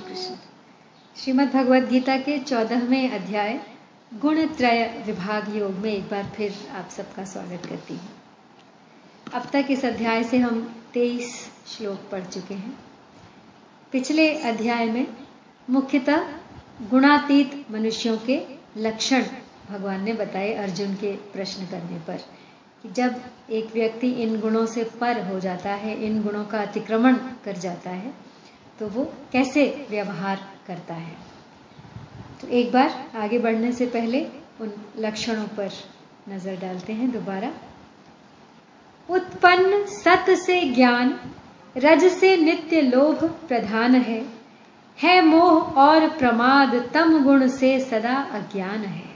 श्री कृष्ण श्रीमद् भगवद गीता के चौदहवें अध्याय गुण त्रय विभाग योग में एक बार फिर आप सबका स्वागत करती हूँ। अब तक इस अध्याय से हम तेईस श्लोक पढ़ चुके हैं। पिछले अध्याय में मुख्यतः गुणातीत मनुष्यों के लक्षण भगवान ने बताए अर्जुन के प्रश्न करने पर कि जब एक व्यक्ति इन गुणों से पर हो जाता है, इन गुणों का अतिक्रमण कर जाता है तो वो कैसे व्यवहार करता है? तो एक बार आगे बढ़ने से पहले उन लक्षणों पर नज़र डालते हैं दोबारा। उत्पन्न सत से ज्ञान, रज से नित्य लोभ प्रधान है। है मोह और प्रमाद तम गुण से सदा अज्ञान है।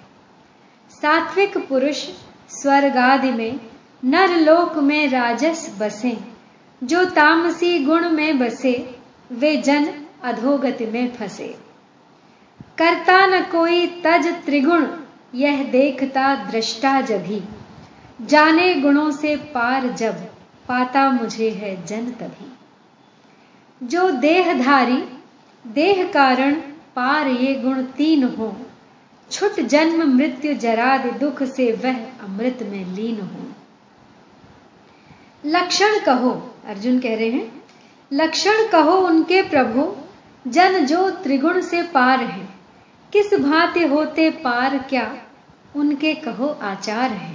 सात्विक पुरुष स्वर्गादि में नर लोक में राजस बसे, जो तामसी गुण में बसे वे जन अधोगति में फंसे। करता न कोई तज त्रिगुण, यह देखता दृष्टा जभी। जाने गुणों से पार जब, पाता मुझे है जन तभी। जो देहधारी, देह कारण पार ये गुण तीन हो, छुट जन्म मृत्यु जराद दुख से वह अमृत में लीन हो। लक्षण कहो, अर्जुन कह रहे हैं लक्षण कहो उनके प्रभु, जन जो त्रिगुण से पार है। किस भांति होते पार क्या, उनके कहो आचार है।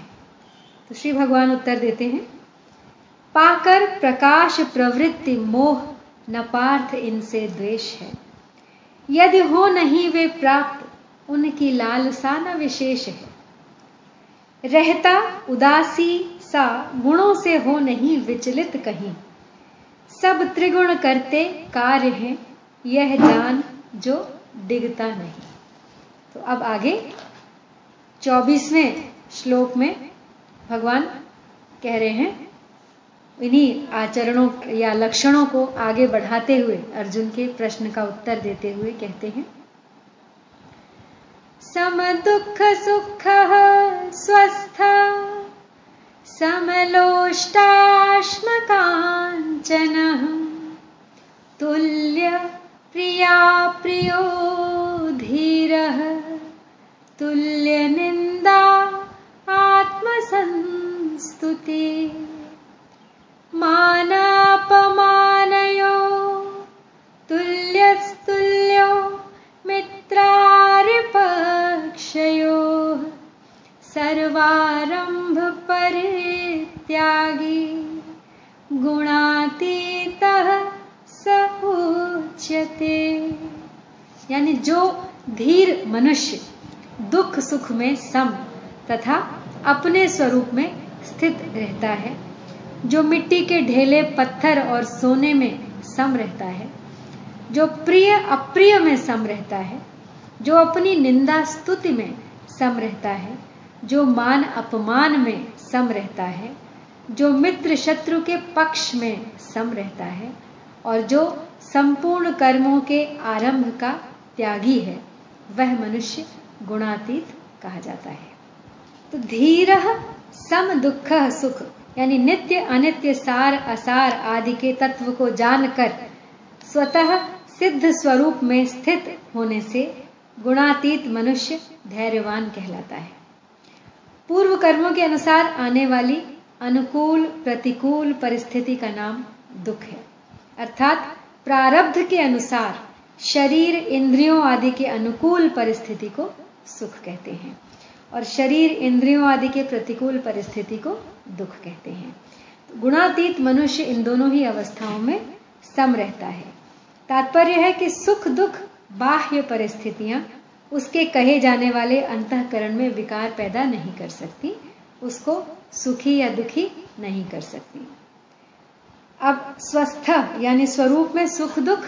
तो श्री भगवान उत्तर देते हैं, पाकर प्रकाश प्रवृत्ति मोह, न पार्थ इनसे द्वेष है। यदि हो नहीं वे प्राप्त, उनकी लालसा न विशेष है। रहता उदासी सा गुणों से हो नहीं विचलित कहीं। सब त्रिगुण करते कार्य हैं, यह जान जो डिगता नहीं। तो अब आगे, चौबीसवें श्लोक में भगवान कह रहे हैं, इन्हीं आचरणों या लक्षणों को आगे बढ़ाते हुए, अर्जुन के प्रश्न का उत्तर देते हुए कहते हैं, सम दुख सुख स्वस्थ समलोष्टाश्मकाञ्चनः उच्यते यानी जो धीर मनुष्य दुख सुख में सम तथा अपने स्वरूप में स्थित रहता है, जो मिट्टी के ढेले, पत्थर और सोने में सम रहता है, जो प्रिय, अप्रिय में सम रहता है, जो अपनी निंदा स्तुति में सम रहता है, जो मान अपमान में सम रहता है, जो मित्र शत्रु के पक्ष में सम रहता है, और जो संपूर्ण कर्मों के आरंभ का त्यागी है। वह मनुष्य गुणातीत कहा जाता है। तो धीर सम दुख सुख, यानी नित्य, अनित्य, सार, असार आदि के तत्व को जानकर स्वतः सिद्ध स्वरूप में स्थित होने से गुणातीत मनुष्य धैर्यवान कहलाता है। पूर्व कर्मों के अनुसार आने वाली अनुकूल, प्रतिकूल परिस्थिति का नाम दुख है। अर्थात प्रारब्ध के अनुसार शरीर इंद्रियों आदि के अनुकूल परिस्थिति को सुख कहते हैं और शरीर इंद्रियों आदि के प्रतिकूल परिस्थिति को दुख कहते हैं। गुणातीत मनुष्य इन दोनों ही अवस्थाओं में सम रहता है। तात्पर्य है कि सुख दुख बाह्य परिस्थितियाँ उसके कहे जाने वाले अंतकरण में विकार पैदा नहीं कर सकती, उसको सुखी या दुखी नहीं कर सकती। अब स्वस्थ यानी स्वरूप में सुख दुख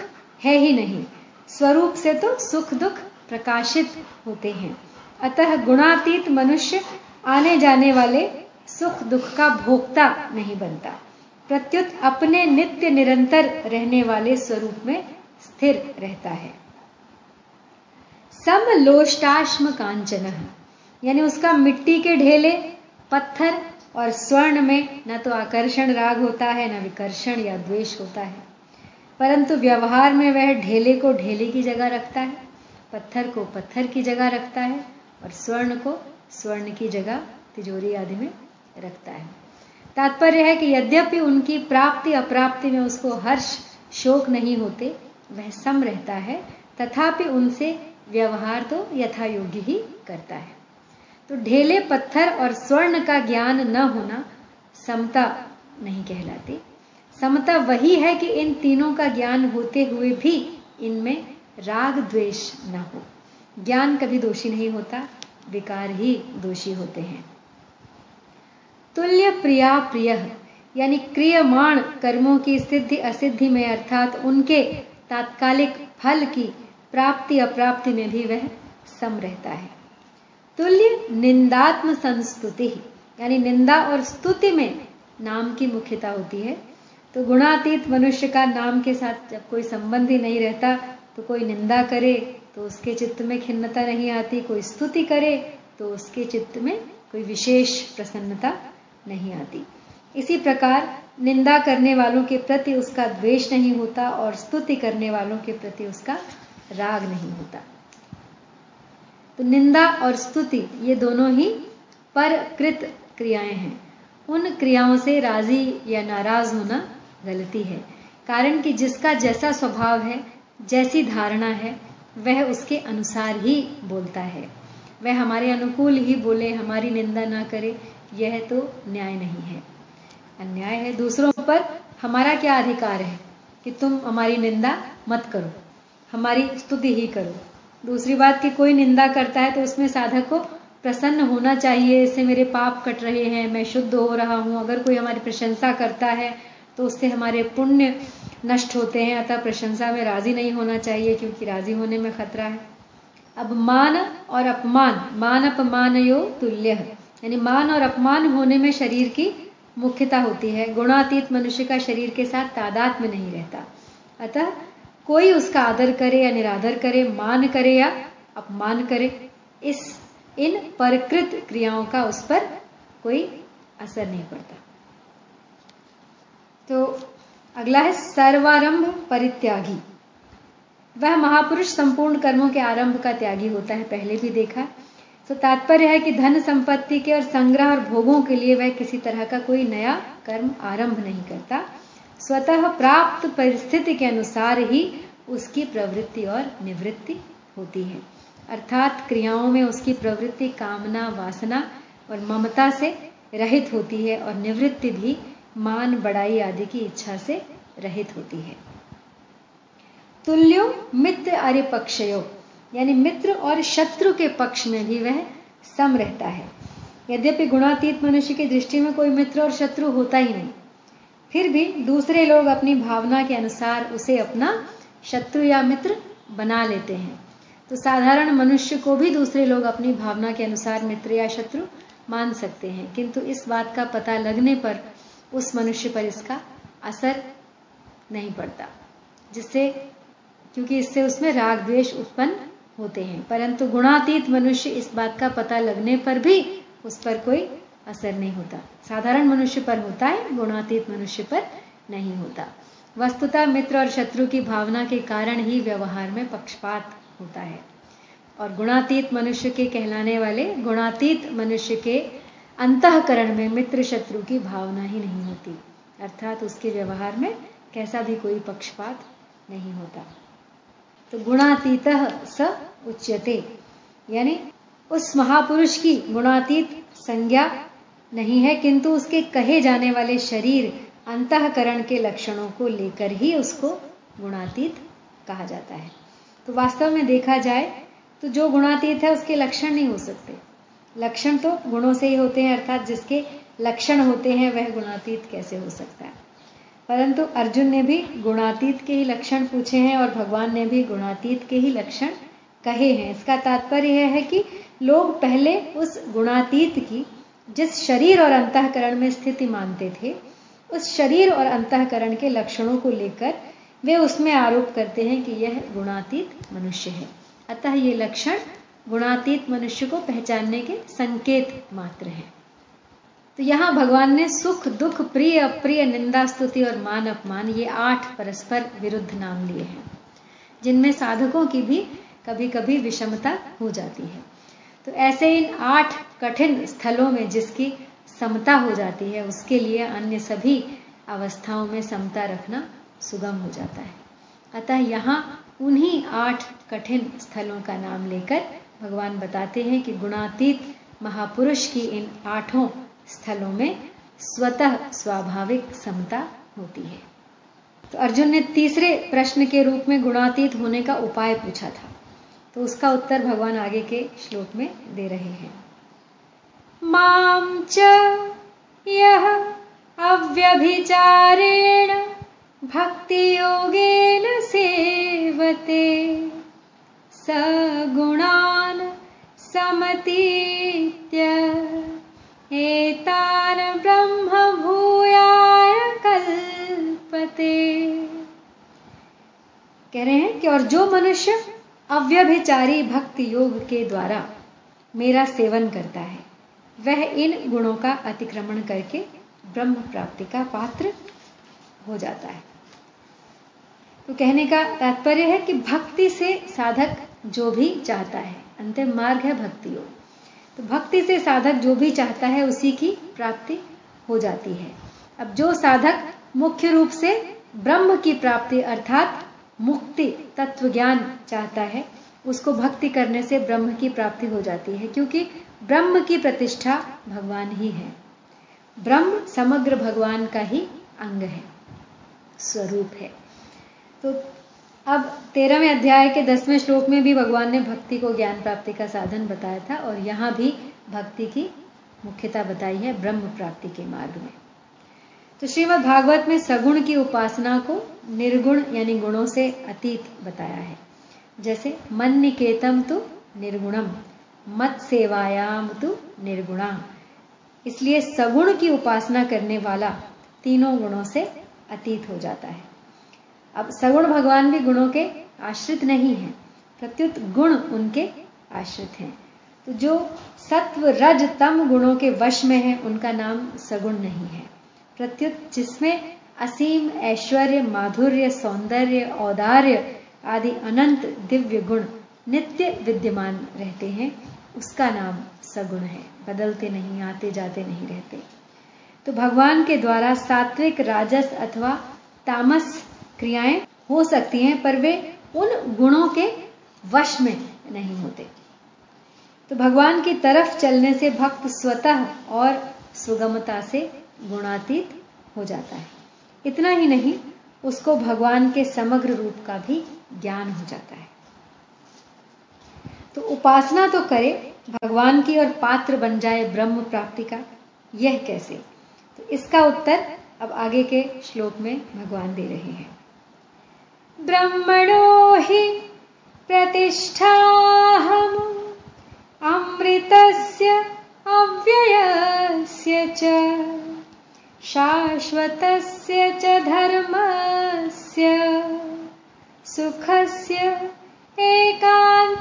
है ही नहीं। स्वरूप से तो सुख दुख प्रकाशित होते हैं। अतः गुणातीत मनुष्य आने जाने वाले सुख दुख का भोक्ता नहीं बनता। प्रत्युत अपने नित्य निरंतर रहने वाले स्वरूप में स्थिर रहता है। समलोष्टाश्म कांचन यानी उसका मिट्टी के ढेले, पत्थर और स्वर्ण में न तो आकर्षण राग होता है, न विकर्षण या द्वेष होता है। परंतु व्यवहार में वह ढेले को ढेले की जगह रखता है, पत्थर को पत्थर की जगह रखता है और स्वर्ण को स्वर्ण की जगह तिजोरी आदि में रखता है। तात्पर्य है कि यद्यपि उनकी प्राप्ति अप्राप्ति में उसको हर्ष, शोक नहीं होते, वह सम रहता है, तथापि उनसे व्यवहार तो यथा योग्य ही करता है। तो ढेले पत्थर और स्वर्ण का ज्ञान न होना समता नहीं कहलाती। समता वही है कि इन तीनों का ज्ञान होते हुए भी इनमें राग द्वेष न हो। ज्ञान कभी दोषी नहीं होता, विकार ही दोषी होते हैं। तुल्य प्रिया प्रिय, यानी क्रियमाण कर्मों की सिद्धि असिद्धि में अर्थात उनके तात्कालिक फल की प्राप्ति अप्राप्ति में भी वह सम रहता है। तुल्य निंदात्म संस्तुति। यानी निंदा और स्तुति में नाम की मुख्यता होती है। तो गुणातीत मनुष्य का नाम के साथ जब कोई संबंध ही नहीं रहता तो कोई निंदा करे तो उसके चित्त में खिन्नता नहीं आती। कोई स्तुति करे तो उसके चित्त में कोई विशेष प्रसन्नता नहीं आती। इसी प्रकार निंदा करने वालों के प्रति उसका द्वेष नहीं होता और स्तुति करने वालों के प्रति उसका राग नहीं होता। निंदा और स्तुति, ये दोनों ही परकृत क्रियाएँ हैं। उन क्रियाओं से राज़ी या नाराज़ होना गलती है। कारण कि जिसका जैसा स्वभाव है, जैसी धारणा है, वह उसके अनुसार ही बोलता है। वह हमारे अनुकूल ही बोले, हमारी निंदा ना करे, यह तो न्याय नहीं है। अन्याय है दूसरों पर, हमारा क्या अधिकार है कि तुम हमारी निंदा मत करो, हमारी स्तुति ही करो। दूसरी बात कि कोई निंदा करता है तो उसमें साधक को प्रसन्न होना चाहिए, इससे मेरे पाप कट रहे हैं, मैं शुद्ध हो रहा हूँ। अगर कोई हमारी प्रशंसा करता है तो उससे हमारे पुण्य नष्ट होते हैं, अतः प्रशंसा में राज़ी नहीं होना चाहिए, क्योंकि राज़ी होने में खतरा है। अब मान और अपमान, मान अपमान यो तुल्य यानी मान और अपमान होने में शरीर की मुख्यता होती है। गुणातीत मनुष्य का शरीर के साथ तादाद में नहीं रहता। अतः कोई उसका आदर करे या निरादर करे, मान करे या अपमान करे, इस, इन परकृत क्रियाओं का उस पर कोई असर नहीं पड़ता। तो अगला है सर्वारंभ परित्यागी। वह महापुरुष संपूर्ण कर्मों के आरंभ का त्यागी होता है, पहले भी देखा। तो तात्पर्य है कि धन संपत्ति के और संग्रह और भोगों के लिए वह किसी तरह का कोई नया कर्म आरंभ नहीं करता। स्वतः प्राप्त परिस्थिति के अनुसार ही उसकी प्रवृत्ति और निवृत्ति होती है। अर्थात क्रियाओं में उसकी प्रवृत्ति कामना, वासना और ममता से रहित होती है और निवृत्ति भी मान, बड़ाई आदि की इच्छा से रहित होती है। तुल्यो मित्र अरे पक्षयो यानी मित्र और शत्रु के पक्ष में भी वह सम रहता है। यद्यपि गुणातीत मनुष्य की दृष्टि में कोई मित्र और शत्रु होता ही नहीं फिर भी दूसरे लोग अपनी भावना के अनुसार उसे अपना शत्रु या मित्र बना लेते हैं। तो साधारण मनुष्य को भी दूसरे लोग अपनी भावना के अनुसार मित्र या शत्रु मान सकते हैं। किंतु इस बात का पता लगने पर उस मनुष्य पर इसका असर नहीं पड़ता, जिससे, क्योंकि इससे उसमें राग द्वेष उत्पन्न होते हैं। परंतु गुणातीत मनुष्य इस बात का पता लगने पर भी उस पर कोई असर नहीं होता। साधारण मनुष्य पर होता है, गुणातीत मनुष्य पर नहीं होता। वस्तुतः मित्र और शत्रु की भावना के कारण ही व्यवहार में पक्षपात होता है। और गुणातीत मनुष्य के कहलाने वाले गुणातीत मनुष्य के अंतकरण में मित्र शत्रु की भावना ही नहीं होती। अर्थात उसके व्यवहार में कैसा भी कोई पक्षपात नहीं होता। तो गुणातीत स उच्यते। यानी उस महापुरुष की गुणातीत संज्ञा नहीं है, किंतु उसके कहे जाने वाले शरीर अंतकरण के लक्षणों को लेकर ही उसको गुणातीत कहा जाता है। तो वास्तव में देखा जाए तो जो गुणातीत है, उसके लक्षण नहीं हो सकते। लक्षण तो गुणों से ही होते हैं, अर्थात जिसके लक्षण होते हैं, वह गुणातीत कैसे हो सकता है? परंतु अर्जुन ने भी गुणातीत के ही लक्षण पूछे हैं और भगवान ने भी गुणातीत के ही लक्षण कहे हैं। इसका तात्पर्य यह है कि लोग पहले उस गुणातीत की जिस शरीर और अंतकरण में स्थिति मानते थे, उस शरीर और अंतकरण के लक्षणों को लेकर वे उसमें आरोप करते हैं कि यह गुणातीत मनुष्य है। अतः ये लक्षण गुणातीत मनुष्य को पहचानने के संकेत मात्र हैं। तो यहाँ भगवान ने सुख, दुख, प्रिय, अप्रिय, निंदा, स्तुति और मान अपमान ये आठ परस्पर विरुद्ध नाम लिए हैं, जिनमें साधकों की भी कभी कभी विषमता हो जाती है। तो ऐसे इन आठ कठिन स्थलों में जिसकी समता हो जाती है, उसके लिए अन्य सभी अवस्थाओं में समता रखना सुगम हो जाता है। अतः यहाँ उन्हीं आठ कठिन स्थलों का नाम लेकर भगवान बताते हैं कि गुणातीत महापुरुष की इन आठों स्थलों में स्वतः स्वाभाविक समता होती है। तो अर्जुन ने तीसरे प्रश्न के रूप में गुणातीत होने का उपाय पूछा था। तो उसका उत्तर भगवान आगे के श्लोक में दे रहे हैं। माम च यह अव्यभिचारेण भक्ति योगेन सेवते सगुणान समतीत्य। एतान ब्रह्म भूयाय कल्पते। कह रहे हैं कि और जो मनुष्य अव्यभिचारी भक्ति योग के द्वारा मेरा सेवन करता है। वह इन गुणों का अतिक्रमण करके ब्रह्म प्राप्ति का पात्र हो जाता है। तो कहने का तात्पर्य है कि भक्ति से साधक जो भी चाहता है, अंतिम मार्ग है भक्ति योग। तो भक्ति से साधक जो भी चाहता है, उसी की प्राप्ति हो जाती है। अब जो साधक मुख्य रूप से ब्रह्म की प्राप्ति अर्थात मुक्ति तत्व ज्ञान चाहता है, उसको भक्ति करने से ब्रह्म की प्राप्ति हो जाती है, क्योंकि ब्रह्म की प्रतिष्ठा भगवान ही है। ब्रह्म समग्र भगवान का ही अंग है, स्वरूप है। तो अब तेरहवें अध्याय के दसवें श्लोक में भी भगवान ने भक्ति को ज्ञान प्राप्ति का साधन बताया था, और यहाँ भी भक्ति की मुख्यता बताई है ब्रह्म प्राप्ति के मार्ग में। तो श्रीमद भागवत में सगुण की उपासना को निर्गुण यानी गुणों से अतीत बताया है। जैसे मन निकेतम तो निर्गुणम मत सेवायाम तो निर्गुणा इसलिए सगुण की उपासना करने वाला तीनों गुणों से अतीत हो जाता है। अब सगुण भगवान भी गुणों के आश्रित नहीं है, प्रत्युत गुण उनके आश्रित हैं। तो जो सत्व रज तम गुणों के वश में है, उनका नाम सगुण नहीं है। प्रत्युत जिसमें असीम, ऐश्वर्य, माधुर्य, सौंदर्य, औदार्य आदि अनंत दिव्य गुण नित्य विद्यमान रहते हैं। उसका नाम सगुण है। बदलते नहीं, आते जाते नहीं रहते। तो भगवान के द्वारा सात्विक, राजस अथवा तामस क्रियाएँ हो सकती हैं, पर वे उन गुणों के वश में नहीं होते। तो भगवान की तरफ़ चलने से भक्त स्वतः और सुगमता से गुणातीत हो जाता है। इतना ही नहीं, उसको भगवान के समग्र रूप का भी ज्ञान हो जाता है। तो उपासना तो करे, भगवान की और पात्र बन जाए ब्रह्म प्राप्ति का, यह कैसे? तो इसका उत्तर अब आगे के श्लोक में भगवान दे रहे हैं। ब्रह्मणो हि प्रतिष्ठाहम्, अमृतस्य अव्ययस्य च। शाश्वतस्य च धर्मस्य सुखस्य एकांतिकस्य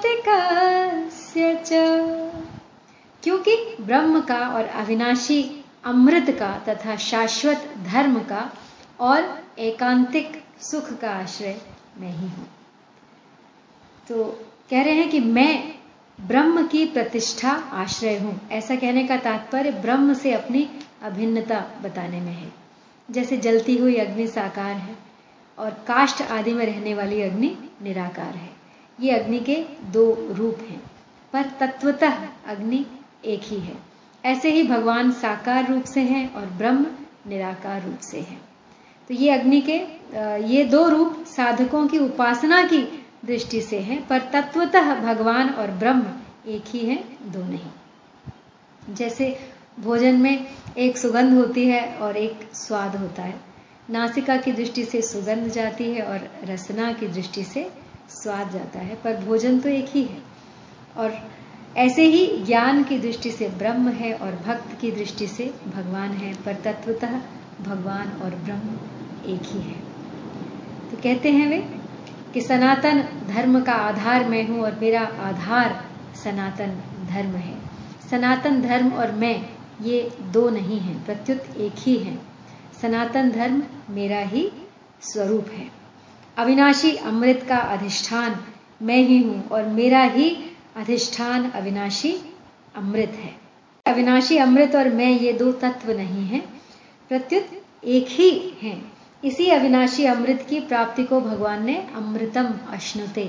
च। क्योंकि ब्रह्म का और अविनाशी अमृत का तथा शाश्वत धर्म का और एकांतिक सुख का आश्रय मैं ही हूँ। तो कह रहे हैं कि मैं ब्रह्म की प्रतिष्ठा आश्रय हूँ। ऐसा कहने का तात्पर्य ब्रह्म से अपनी अभिन्नता बताने में है। जैसे जलती हुई अग्नि साकार है और काष्ठ आदि में रहने वाली अग्नि निराकार है। ये अग्नि के दो रूप हैं, पर तत्वतः अग्नि एक ही है। ऐसे ही भगवान साकार रूप से हैं और ब्रह्म निराकार रूप से हैं। तो ये अग्नि के ये दो रूप साधकों की उपासना की दृष्टि से हैं, पर तत्वतः भगवान और ब्रह्म एक ही है, दो नहीं। जैसे भोजन में एक सुगंध होती है और एक स्वाद होता है। नासिका की दृष्टि से सुगंध जाती है और रसना की दृष्टि से स्वाद जाता है, पर भोजन तो एक ही है। और ऐसे ही ज्ञान की दृष्टि से ब्रह्म है और भक्त की दृष्टि से भगवान है, पर तत्वतः भगवान और ब्रह्म एक ही है। तो कहते हैं वे कि सनातन धर्म का आधार मैं हूँ और मेरा आधार सनातन धर्म है। सनातन धर्म और मैं ये दो नहीं हैं, प्रत्युत एक ही है। सनातन धर्म मेरा ही स्वरूप है। अविनाशी अमृत का अधिष्ठान मैं ही हूँ और मेरा ही अधिष्ठान अविनाशी अमृत है। अविनाशी अमृत और मैं ये दो तत्व नहीं है, प्रत्युत एक ही हैं। इसी अविनाशी अमृत की प्राप्ति को भगवान ने अमृतम अश्नुते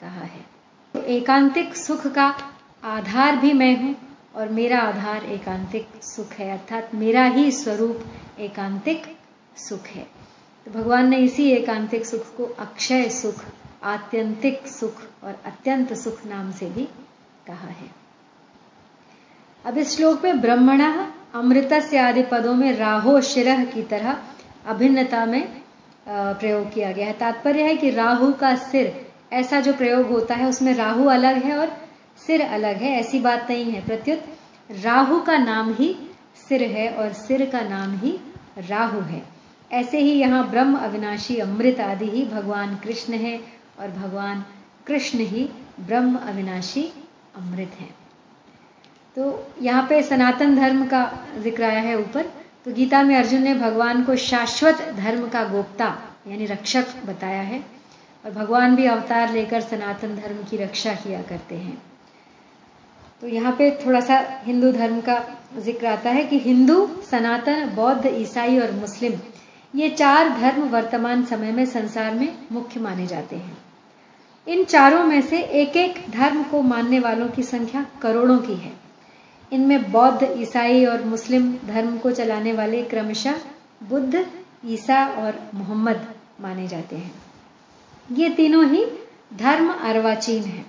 कहा है। तो एकांतिक सुख का आधार भी मैं हूँ और मेरा आधार एकांतिक सुख है, अर्थात मेरा ही स्वरूप एकांतिक सुख है। तो भगवान ने इसी एकांतिक सुख को अक्षय सुख, आत्यंतिक सुख और अत्यंत सुख नाम से भी कहा है। अब इस श्लोक में ब्रह्मण अमृत से आदि पदों में राहो शिरह की तरह अभिन्नता में प्रयोग किया गया है। तात्पर्य है कि राहु का सिर, ऐसा जो प्रयोग होता है, उसमें राहु अलग है और सिर अलग है, ऐसी बात नहीं है। प्रत्युत, राहु का नाम ही सिर है और सिर का नाम ही राहु है। ऐसे ही यहाँ ब्रह्म, अविनाशी, अमृत आदि ही भगवान कृष्ण है और भगवान कृष्ण ही ब्रह्म, अविनाशी, अमृत है। तो यहाँ पे सनातन धर्म का ज़िक्र आया है ऊपर। तो गीता में अर्जुन ने भगवान को शाश्वत धर्म का गोप्ता, यानी रक्षक बताया है और भगवान भी अवतार लेकर सनातन धर्म की रक्षा किया करते हैं। तो यहाँ पे थोड़ा सा हिंदू धर्म का ज़िक्र आता है कि हिंदू, सनातन, बौद्ध, ईसाई और मुस्लिम, ये चार धर्म वर्तमान समय में संसार में मुख्य माने जाते हैं। इन चारों में से एक एक धर्म को मानने वालों की संख्या करोड़ों की है। इनमें बौद्ध, ईसाई और मुस्लिम धर्म को चलाने वाले क्रमशः बुद्ध, ईसा और मोहम्मद माने जाते हैं। ये तीनों ही धर्म अर्वाचीन है,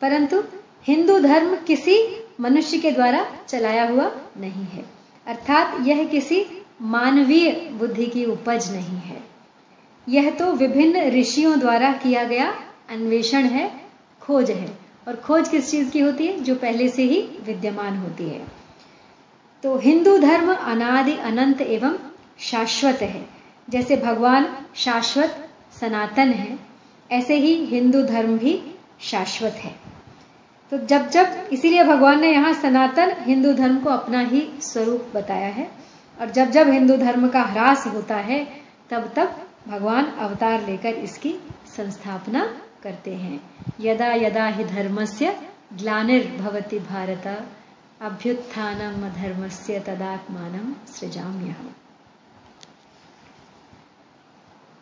परंतु हिंदू धर्म किसी मनुष्य के द्वारा चलाया हुआ नहीं है। अर्थात यह किसी मानवीय बुद्धि की उपज नहीं है। यह तो विभिन्न ऋषियों द्वारा किया गया अन्वेषण है, खोज है। और खोज किस चीज़ की होती है? जो पहले से ही विद्यमान होती है। तो हिंदू धर्म अनादि अनंत एवं शाश्वत है। जैसे भगवान शाश्वत सनातन है, ऐसे ही हिंदू धर्म भी शाश्वत है। तो जब जब इसीलिए भगवान ने यहाँ सनातन हिंदू धर्म को अपना ही स्वरूप बताया है, और जब जब हिंदू धर्म का ह्रास होता है, तब तब भगवान अवतार लेकर इसकी संस्थापना करते हैं। यदा यदा ही धर्मस्य ग्लानिर्भवती भारत अभ्युत्थानम धर्मस्य तदात्मान सृजाम्यहम।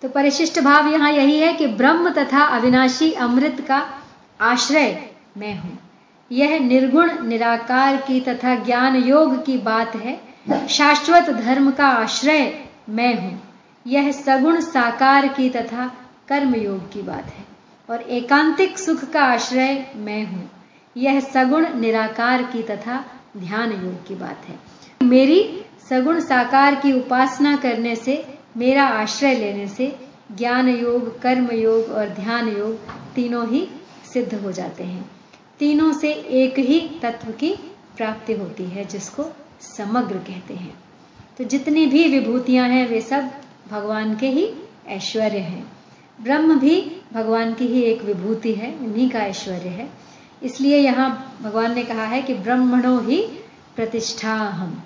तो परिशिष्ट भाव यहाँ यही है कि ब्रह्म तथा अविनाशी अमृत का आश्रय मैं हूँ। यह निर्गुण, निराकार की तथा ज्ञान योग की बात है। शाश्वत धर्म का आश्रय मैं हूँ। यह सगुण, साकार की तथा कर्म योग की बात है। और एकांतिक सुख का आश्रय मैं हूँ। यह सगुण, निराकार की तथा ध्यान योग की बात है। मेरी सगुण, साकार की उपासना करने से, मेरा आश्रय लेने से, ज्ञान योग कर्म योग और ध्यान योग तीनों ही सिद्ध हो जाते हैं। तीनों से एक ही तत्व की प्राप्ति होती है, जिसको समग्र कहते हैं। तो जितनी भी विभूतियाँ हैं, वे सब भगवान के ही ऐश्वर्य हैं। ब्रह्म भी भगवान की ही एक विभूति है, उन्हीं का ऐश्वर्य है। इसलिए यहाँ भगवान ने कहा है कि ब्रह्मणों ही प्रतिष्ठा हम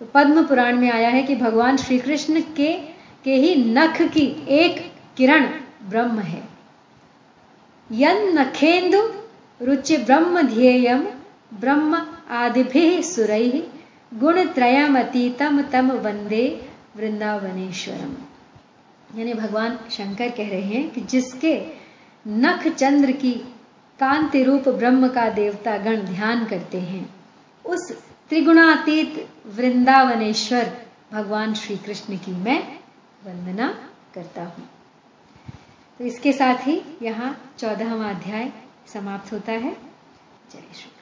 तो पद्म पुराण में आया है कि भगवान श्री कृष्ण के के ही नख की एक किरण ब्रह्म है। यन नखेन्दु रुचि ब्रह्म ध्येयम, ब्रह्म आदिभि सुरई गुण त्रयमतीतम तम वंदे वृंदावनेश्वरम। यानी भगवान शंकर कह रहे हैं कि जिसके नख चंद्र की कांति रूप ब्रह्म का देवता गण ध्यान करते हैं, उस त्रिगुणातीत वृंदावनेश्वर भगवान श्री कृष्ण की मैं वंदना करता हूँ। तो इसके साथ ही यहाँ चौदहवा अध्याय समाप्त होता है। जय श्री